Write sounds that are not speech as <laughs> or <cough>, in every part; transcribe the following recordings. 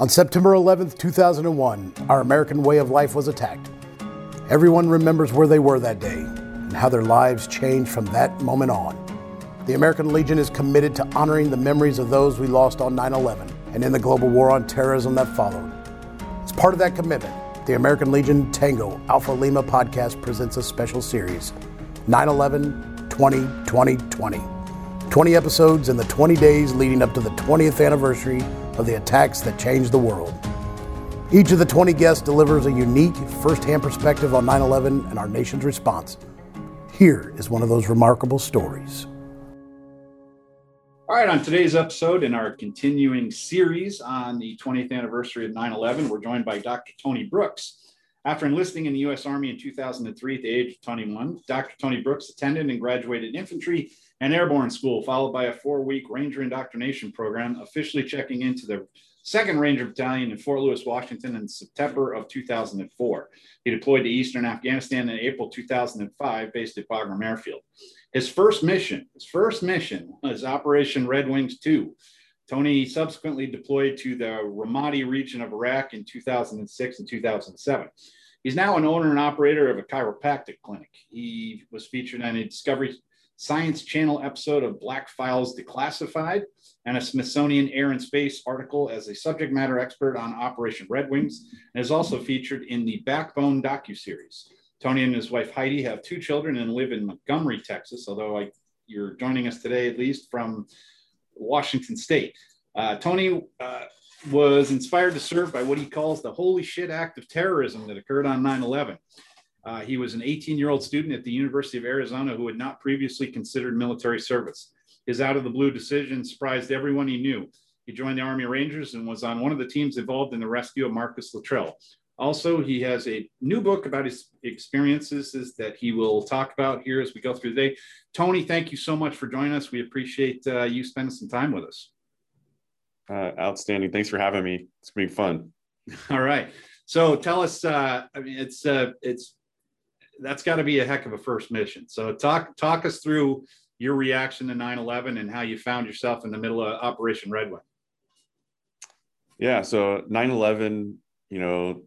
On September 11th, 2001, our American way of life was attacked. Everyone remembers where they were that day and how their lives changed from that moment on. The American Legion is committed to honoring the memories of those we lost on 9 11 and in the global war on terrorism that followed. As part of that commitment, the American Legion Tango Alpha Lima podcast presents a special series 9 11 20 20 20. 20 episodes in the 20 days leading up to the 20th anniversary of the attacks that changed the world. Each of the 20 guests delivers a unique, first hand perspective on 9 11 and our nation's response. Here is one of those remarkable stories. All right, on today's episode in our continuing series on the 20th anniversary of 9 11, we're joined by Dr. Tony Brooks. After enlisting in the U.S. Army in 2003 at the age of 21, Dr. Tony Brooks attended and graduated infantry and airborne school, followed by a four week Ranger indoctrination program, officially checking into the 2nd Ranger Battalion in Fort Lewis, Washington in September of 2004. He deployed to eastern Afghanistan in April 2005, based at Bagram Airfield. His first mission, his first mission was Operation Red Wings 2. Tony subsequently deployed to the Ramadi region of Iraq in 2006 and 2007. He's now an owner and operator of a chiropractic clinic. He was featured on a Discovery Science Channel episode of Black Files Declassified and a Smithsonian Air and Space article as a subject matter expert on Operation Red Wings, and is also featured in the Backbone docuseries. Tony and his wife Heidi have two children and live in Montgomery, Texas, although I, you're joining us today at least from Washington State. Uh, Tony uh, was inspired to serve by what he calls the holy shit act of terrorism that occurred on 9 11. Uh, he was an 18 year old student at the University of Arizona who had not previously considered military service. His out of the blue decision surprised everyone he knew. He joined the Army Rangers and was on one of the teams involved in the rescue of Marcus Luttrell. Also, he has a new book about his experiences that he will talk about here as we go through the day. Tony, thank you so much for joining us. We appreciate uh, you spending some time with us. Uh, outstanding. Thanks for having me. It's been fun. <laughs> All right. So tell us, uh, I mean, it's, uh, it's, that's got to be a heck of a first mission. So talk, talk us through your reaction to 9-11 and how you found yourself in the middle of Operation Red Wing. Yeah. So 9-11, you know,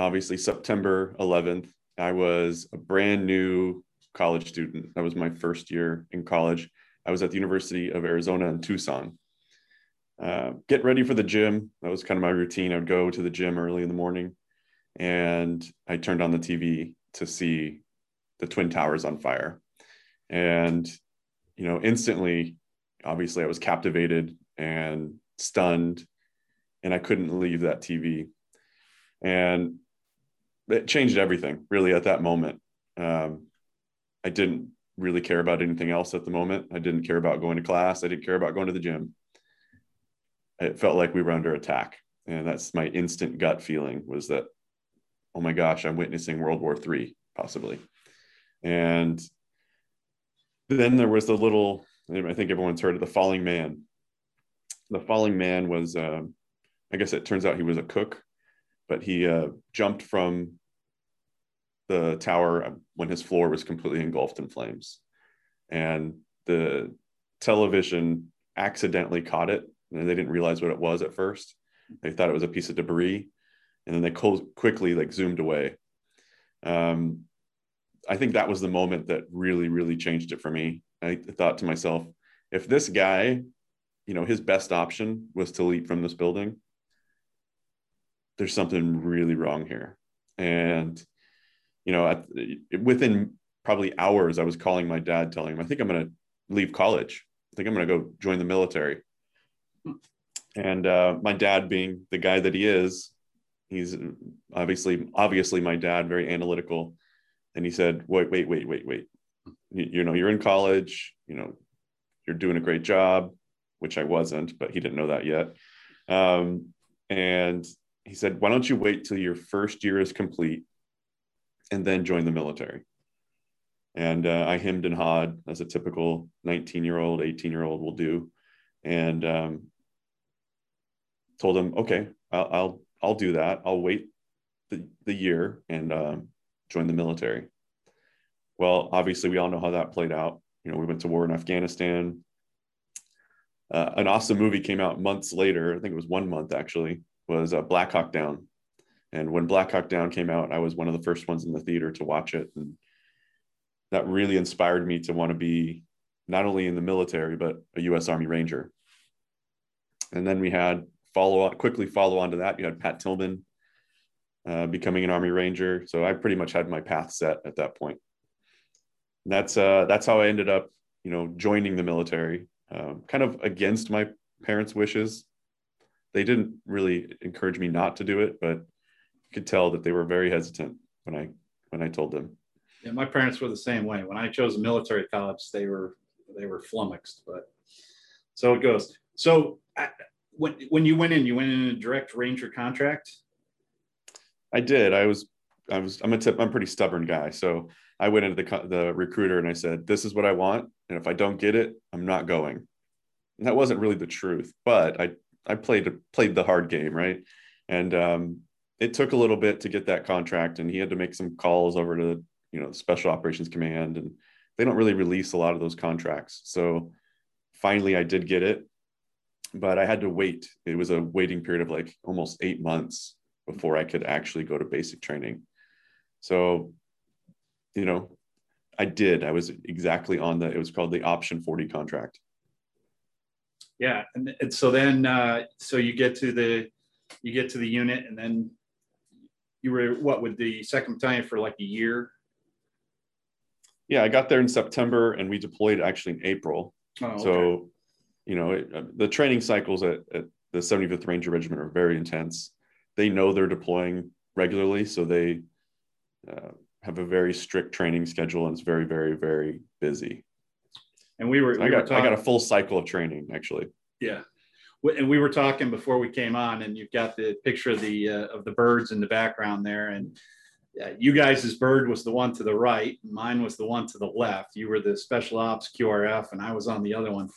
obviously September 11th, I was a brand new college student. That was my first year in college. I was at the University of Arizona in Tucson. Uh, get ready for the gym. That was kind of my routine. I would go to the gym early in the morning and I turned on the TV to see the Twin Towers on fire. And, you know, instantly, obviously, I was captivated and stunned, and I couldn't leave that TV. And it changed everything really at that moment. Um, I didn't really care about anything else at the moment. I didn't care about going to class. I didn't care about going to the gym. It felt like we were under attack. And that's my instant gut feeling was that, oh my gosh, I'm witnessing World War III possibly. And then there was the little, I think everyone's heard of the falling man. The falling man was, uh, I guess it turns out he was a cook, but he uh, jumped from the tower when his floor was completely engulfed in flames. And the television accidentally caught it and they didn't realize what it was at first. They thought it was a piece of debris and then they co- quickly like zoomed away. Um, I think that was the moment that really, really changed it for me. I thought to myself, if this guy, you know, his best option was to leap from this building, there's something really wrong here. And you know, at, within probably hours, I was calling my dad, telling him, I think I'm going to leave college. I think I'm going to go join the military. And uh, my dad, being the guy that he is, he's obviously, obviously, my dad, very analytical. And he said, "Wait, wait, wait, wait, wait. You, you know, you're in college. You know, you're doing a great job." Which I wasn't, but he didn't know that yet. Um, and he said, "Why don't you wait till your first year is complete and then join the military. And uh, I hemmed and hawed as a typical 19 year old, 18 year old will do. And um, told him, okay, I'll, I'll, I'll, do that. I'll wait the, the year and um, join the military. Well, obviously, we all know how that played out. You know, we went to war in Afghanistan. Uh, an awesome movie came out months later. I think it was one month actually, was uh, Black Hawk Down. And when Black Hawk Down came out, I was one of the first ones in the theater to watch it. And that really inspired me to want to be not only in the military, but a US Army Ranger. And then we had follow on quickly follow on to that. You had Pat Tillman uh, becoming an Army Ranger. So I pretty much had my path set at that point. And that's uh, that's how I ended up, you know, joining the military, um, kind of against my parents' wishes. They didn't really encourage me not to do it, but you could tell that they were very hesitant when I when I told them. Yeah, my parents were the same way. When I chose a military college, they were they were flummoxed, but so it goes. So when when you went in, you went in a direct ranger contract. I did. I was I was I'm a tip, I'm a pretty stubborn guy, so I went into the the recruiter and I said, "This is what I want, and if I don't get it, I'm not going." And that wasn't really the truth, but I I played played the hard game, right? And um, it took a little bit to get that contract, and he had to make some calls over to you know Special Operations Command, and they don't really release a lot of those contracts. So finally, I did get it, but I had to wait. It was a waiting period of like almost eight months before I could actually go to basic training. So, you know, I did. I was exactly on the. It was called the option forty contract. Yeah, and, and so then, uh, so you get to the, you get to the unit, and then you were what with the second battalion for like a year. Yeah, I got there in September, and we deployed actually in April. Oh, okay. So, you know, it, uh, the training cycles at, at the 75th Ranger Regiment are very intense. They know they're deploying regularly, so they uh, have a very strict training schedule, and it's very, very, very busy. And we were, so we I got, were talking, I got a full cycle of training actually. Yeah, and we were talking before we came on, and you've got the picture of the uh, of the birds in the background there, and yeah, you guys' bird was the one to the right, mine was the one to the left. You were the special ops QRF, and I was on the other one.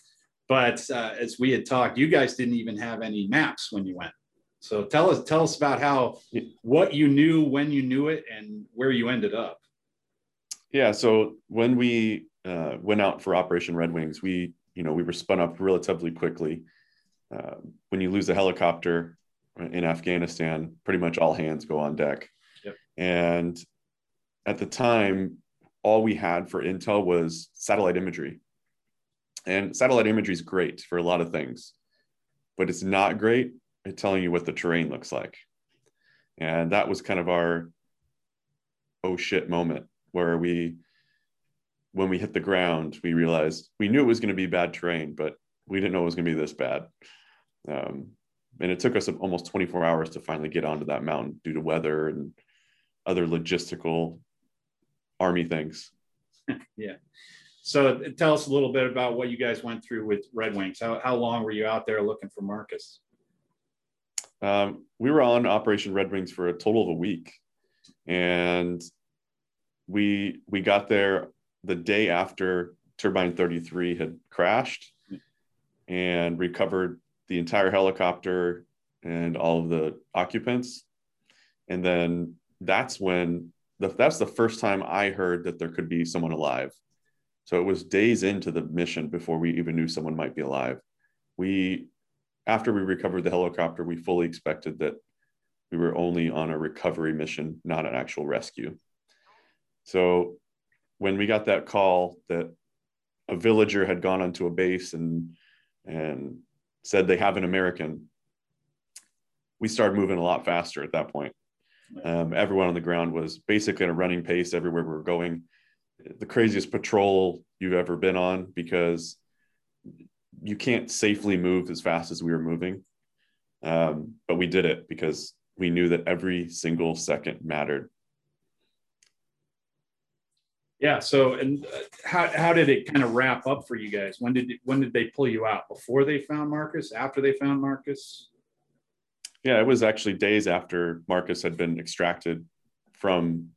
But uh, as we had talked, you guys didn't even have any maps when you went. So tell us tell us about how what you knew when you knew it and where you ended up. Yeah, so when we uh, went out for Operation Red Wings, we you know we were spun up relatively quickly. Uh, when you lose a helicopter in Afghanistan, pretty much all hands go on deck. Yep. And at the time, all we had for intel was satellite imagery. And satellite imagery is great for a lot of things, but it's not great at telling you what the terrain looks like. And that was kind of our oh shit moment where we, when we hit the ground, we realized we knew it was going to be bad terrain, but we didn't know it was going to be this bad. Um, and it took us almost 24 hours to finally get onto that mountain due to weather and other logistical army things. <laughs> yeah. So tell us a little bit about what you guys went through with Red Wings. How, how long were you out there looking for Marcus? Um, we were on Operation Red Wings for a total of a week, and we we got there the day after Turbine 33 had crashed, and recovered the entire helicopter and all of the occupants, and then that's when the, that's the first time I heard that there could be someone alive. So it was days into the mission before we even knew someone might be alive. We, after we recovered the helicopter, we fully expected that we were only on a recovery mission, not an actual rescue. So when we got that call that a villager had gone onto a base and and said they have an American, we started moving a lot faster at that point. Um, everyone on the ground was basically at a running pace everywhere we were going the craziest patrol you've ever been on because you can't safely move as fast as we were moving. Um, but we did it because we knew that every single second mattered. Yeah. So, and uh, how, how did it kind of wrap up for you guys? When did when did they pull you out? Before they found Marcus? After they found Marcus? Yeah, it was actually days after Marcus had been extracted from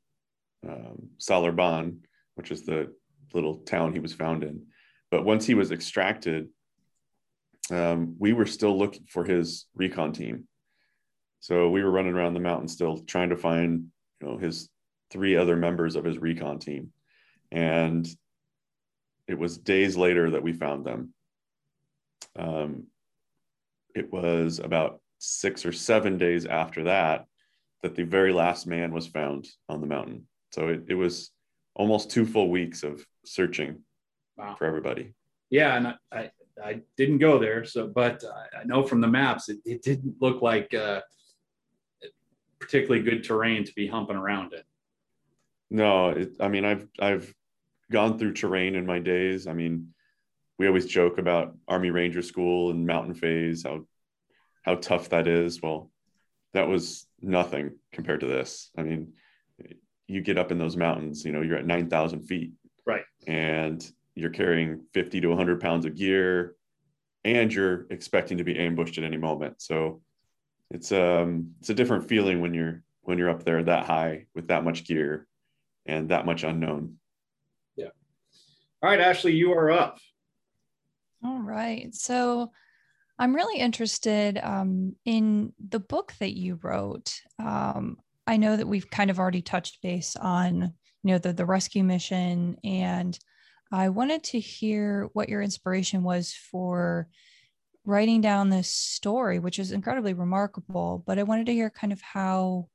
um, Salar-Ban which is the little town he was found in. But once he was extracted, um, we were still looking for his recon team. So we were running around the mountain still trying to find, you know, his three other members of his recon team. And it was days later that we found them. Um, it was about six or seven days after that that the very last man was found on the mountain. So it, it was almost two full weeks of searching wow. for everybody. Yeah, and I, I didn't go there, so but I know from the maps it, it didn't look like uh, particularly good terrain to be humping around in. No, it, I mean I've I've gone through terrain in my days. I mean, we always joke about Army Ranger School and Mountain Phase, how how tough that is. Well, that was nothing compared to this. I mean, you get up in those mountains, you know, you're at 9,000 feet. Right. And you're carrying 50 to 100 pounds of gear and you're expecting to be ambushed at any moment. So it's um it's a different feeling when you're when you're up there that high with that much gear and that much unknown. All right, Ashley, you are up. All right. So I'm really interested um, in the book that you wrote. Um, I know that we've kind of already touched base on, you know, the, the rescue mission, and I wanted to hear what your inspiration was for writing down this story, which is incredibly remarkable. But I wanted to hear kind of how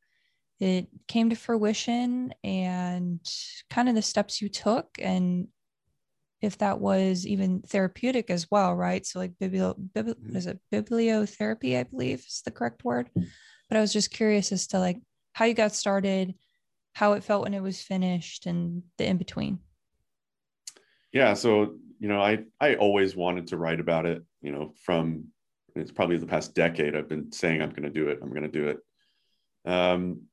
it came to fruition and kind of the steps you took and if that was even therapeutic as well, right? So like biblio, bibli- mm-hmm. is it bibliotherapy, I believe is the correct word. But I was just curious as to like how you got started, how it felt when it was finished, and the in between. Yeah, so you know, I I always wanted to write about it. You know, from it's probably the past decade I've been saying I'm going to do it. I'm going to do it. Um,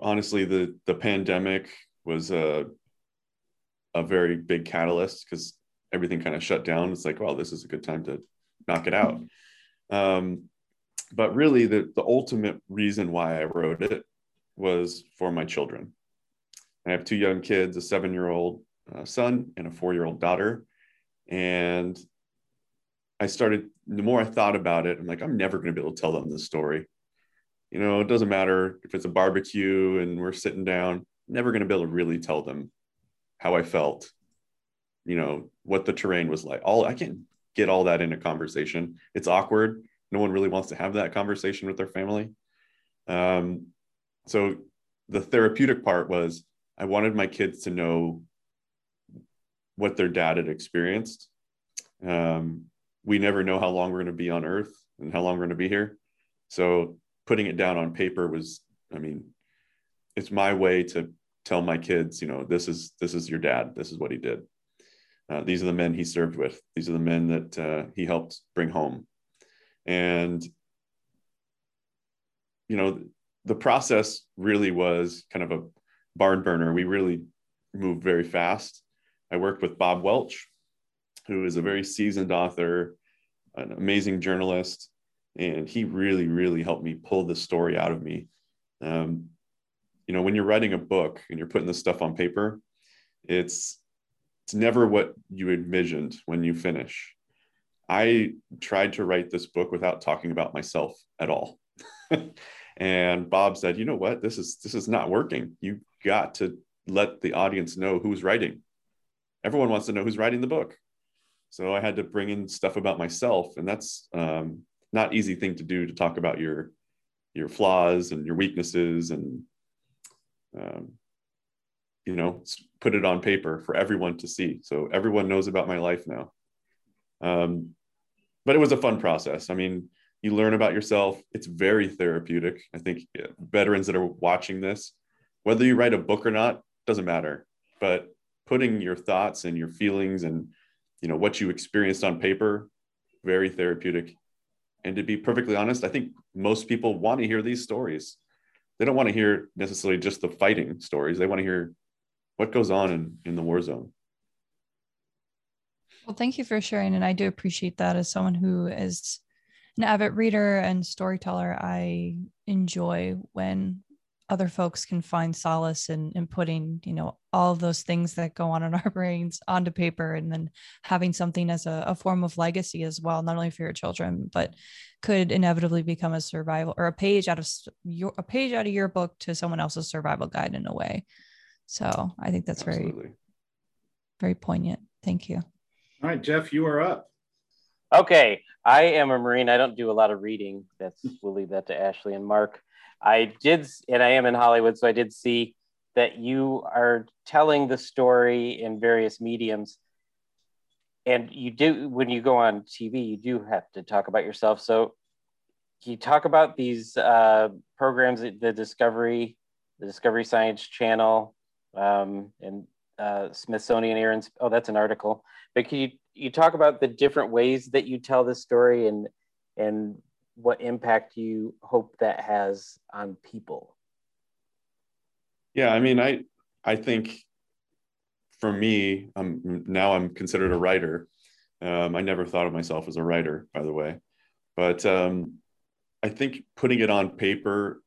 honestly, the the pandemic was a a very big catalyst because everything kind of shut down. It's like, well, this is a good time to knock it out. Um, but really, the, the ultimate reason why I wrote it was for my children. I have two young kids, a seven year old uh, son and a four year old daughter. And I started, the more I thought about it, I'm like, I'm never going to be able to tell them this story. You know, it doesn't matter if it's a barbecue and we're sitting down, never going to be able to really tell them how I felt, you know, what the terrain was like. All I can't get all that in a conversation. It's awkward. No one really wants to have that conversation with their family. Um, so the therapeutic part was I wanted my kids to know what their dad had experienced. Um, we never know how long we're going to be on Earth and how long we're going to be here. So putting it down on paper was, I mean, it's my way to tell my kids, you know, this is this is your dad. This is what he did. Uh, these are the men he served with. These are the men that uh, he helped bring home. And you know, the process really was kind of a barn burner. We really moved very fast. I worked with Bob Welch, who is a very seasoned author, an amazing journalist, and he really, really helped me pull the story out of me. Um, you know when you're writing a book and you're putting this stuff on paper it's it's never what you envisioned when you finish. I tried to write this book without talking about myself at all. <laughs> And bob said you know what? This is this is not working. You got to let the audience know who's writing. Everyone wants to know who's writing the book. So i had to bring in stuff about myself and that's um, not easy thing to do to talk about your your flaws and your weaknesses and um, you know, put it on paper for everyone to see. So everyone knows about my life now. Um, but it was a fun process. I mean, you learn about yourself. It's very therapeutic. I think veterans that are watching this, whether you write a book or not, doesn't matter. But putting your thoughts and your feelings and you know what you experienced on paper, very therapeutic. And to be perfectly honest, I think most people want to hear these stories they don't want to hear necessarily just the fighting stories. They want to hear what goes on in, in the war zone. Well, thank you for sharing. And I do appreciate that as someone who is an avid reader and storyteller. I enjoy when other folks can find solace in, in putting, you know, all of those things that go on in our <laughs> brains onto paper and then having something as a, a form of legacy as well, not only for your children, but could inevitably become a survival or a page out of your a page out of your book to someone else's survival guide in a way. So I think that's Absolutely. very, very poignant. Thank you. All right, Jeff, you are up. Okay, I am a Marine. I don't do a lot of reading. That's we'll leave that to Ashley and Mark. I did, and I am in Hollywood, so I did see that you are telling the story in various mediums. And you do, when you go on TV, you do have to talk about yourself. So, you talk about these uh, programs, the Discovery, the Discovery Science Channel, um, and uh, Smithsonian Air and oh, that's an article. But can you you talk about the different ways that you tell the story and and what impact you hope that has on people? Yeah, I mean, I I think for me, I'm now I'm considered a writer. Um, I never thought of myself as a writer, by the way, but um, I think putting it on paper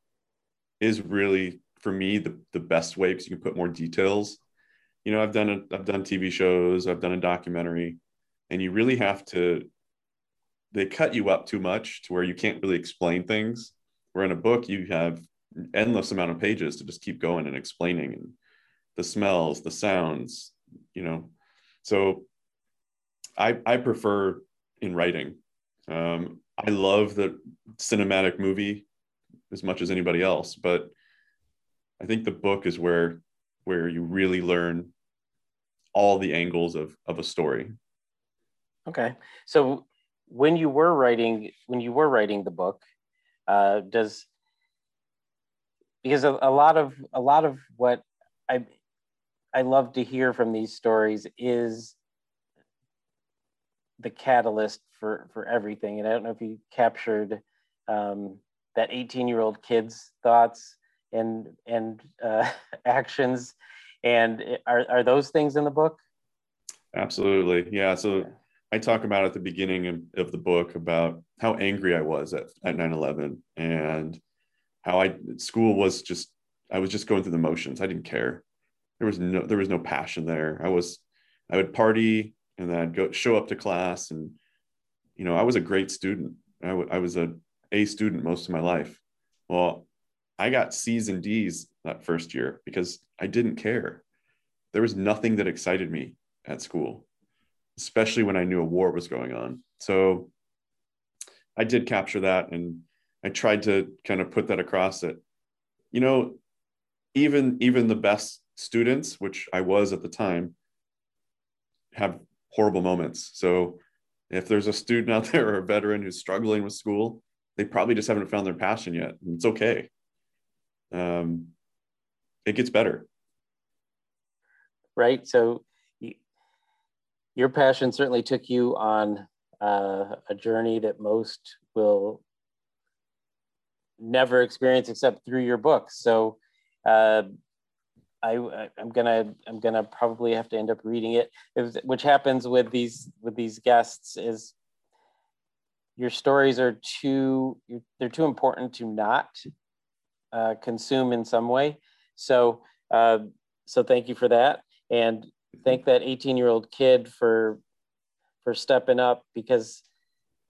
is really for me the the best way because you can put more details. You know, I've done a, I've done TV shows, I've done a documentary, and you really have to. They cut you up too much to where you can't really explain things. Where in a book you have endless amount of pages to just keep going and explaining and the smells, the sounds, you know. So I I prefer in writing. Um, I love the cinematic movie as much as anybody else, but I think the book is where where you really learn all the angles of of a story. Okay, so when you were writing when you were writing the book, uh, does because a, a lot of a lot of what I I love to hear from these stories is the catalyst for for everything. And I don't know if you captured um, that 18 year old kid's thoughts and and uh, <laughs> actions. And are are those things in the book? Absolutely, yeah. So I talk about at the beginning of, the book about how angry I was at at 9/11 and how I school was just I was just going through the motions. I didn't care. There was no there was no passion there. I was I would party and then I'd go show up to class and you know I was a great student. I, w- I was a A student most of my life. Well, I got C's and D's that first year because I didn't care. There was nothing that excited me at school, especially when I knew a war was going on. So I did capture that and I tried to kind of put that across that, you know, even even the best students, which I was at the time, have horrible moments. So if there's a student out <laughs> there or a veteran who's struggling with school, they probably just haven't found their passion yet. And it's okay. Um, it gets better. Right. So your passion certainly took you on uh, a journey that most will never experience except through your books. So uh, I, I'm gonna I'm gonna probably have to end up reading it. Which happens with these with these guests is your stories are too they're too important to not uh, consume in some way. So uh, so thank you for that, and thank that 18 year old kid for for stepping up because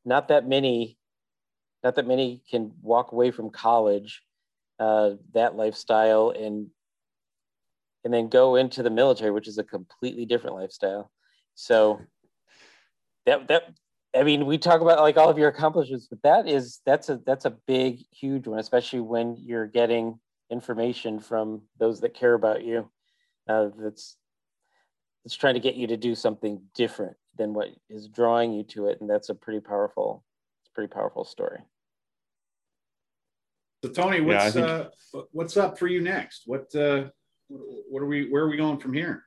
not that many not that many can walk away from college, uh, that lifestyle, and and then go into the military, which is a completely different lifestyle. So that that I mean, we talk about like all of your accomplishments, but that is that's a that's a big, huge one, especially when you're getting information from those that care about you. Uh, that's it's trying to get you to do something different than what is drawing you to it, and that's a pretty powerful, it's a pretty powerful story. So Tony, what's yeah, think, uh, what's up for you next? What uh, what are we? Where are we going from here?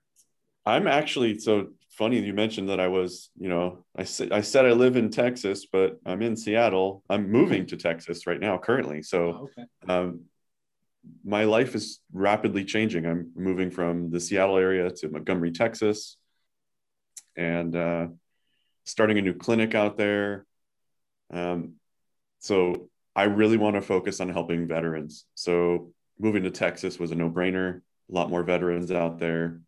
I'm actually so funny you mentioned that I was, you know, I said I said I live in Texas, but I'm in Seattle. I'm moving to Texas right now, currently. So, oh, okay. um, my life is rapidly changing. I'm moving from the Seattle area to Montgomery, Texas, and uh, starting a new clinic out there. Um, so I really want to focus on helping veterans. So moving to Texas was a no brainer. A lot more veterans out there,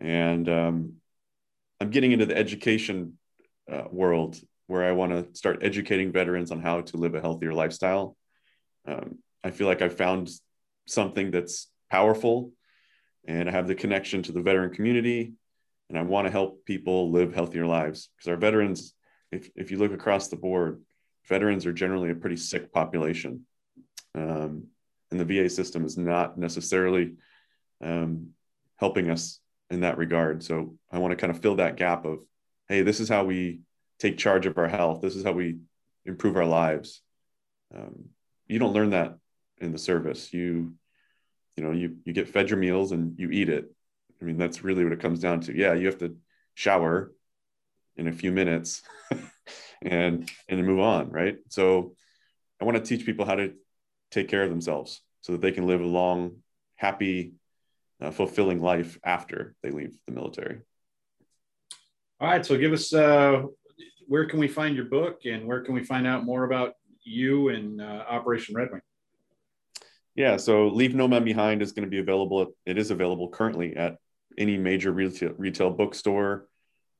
and um, I'm getting into the education uh, world where I want to start educating veterans on how to live a healthier lifestyle. Um, I feel like I found something that's powerful, and I have the connection to the veteran community, and I want to help people live healthier lives because our veterans if, if you look across the board, veterans are generally a pretty sick population. Um, and the VA system is not necessarily um, helping us in that regard. So I want to kind of fill that gap of, hey, this is how we take charge of our health. This is how we improve our lives. Um, you don't learn that in the service. You, you know, you you get fed your meals and you eat it. I mean, that's really what it comes down to. Yeah, you have to shower in a few minutes <laughs> and and move on, right? So I want to teach people how to take care of themselves so that they can live a long, happy, uh, fulfilling life after they leave the military. All right, so give us uh, where can we find your book and where can we find out more about you and uh, Operation Red Wing? Yeah, so Leave No Man Behind is going to be available. It is available currently at any major retail, retail bookstore.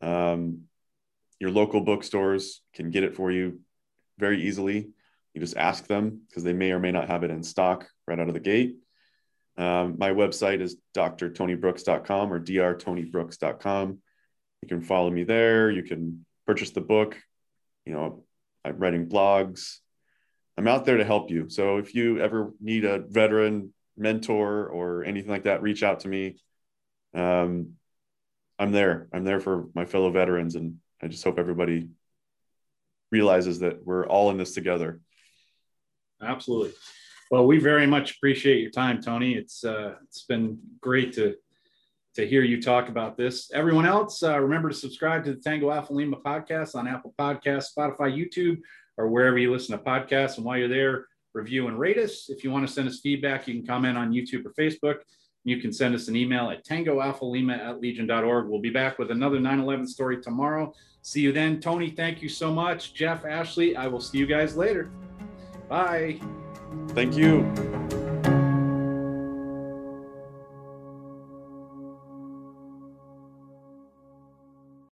Um, your local bookstores can get it for you very easily. You just ask them because they may or may not have it in stock right out of the gate. Um, my website is drtonybrooks.com or drtonybrooks.com. You can follow me there. You can purchase the book. You know, I'm writing blogs. I'm out there to help you. So if you ever need a veteran mentor or anything like that, reach out to me. Um, I'm there. I'm there for my fellow veterans, and I just hope everybody realizes that we're all in this together. Absolutely. Well, we very much appreciate your time, Tony. It's uh, it's been great to to hear you talk about this. Everyone else, uh, remember to subscribe to the Tango Alpha Lima podcast on Apple Podcasts, Spotify, YouTube, or wherever you listen to podcasts. And while you're there, review and rate us. If you want to send us feedback, you can comment on YouTube or Facebook. You can send us an email at tangoalphalima at legion.org. We'll be back with another 9 11 story tomorrow. See you then. Tony, thank you so much. Jeff, Ashley, I will see you guys later. Bye. Thank you.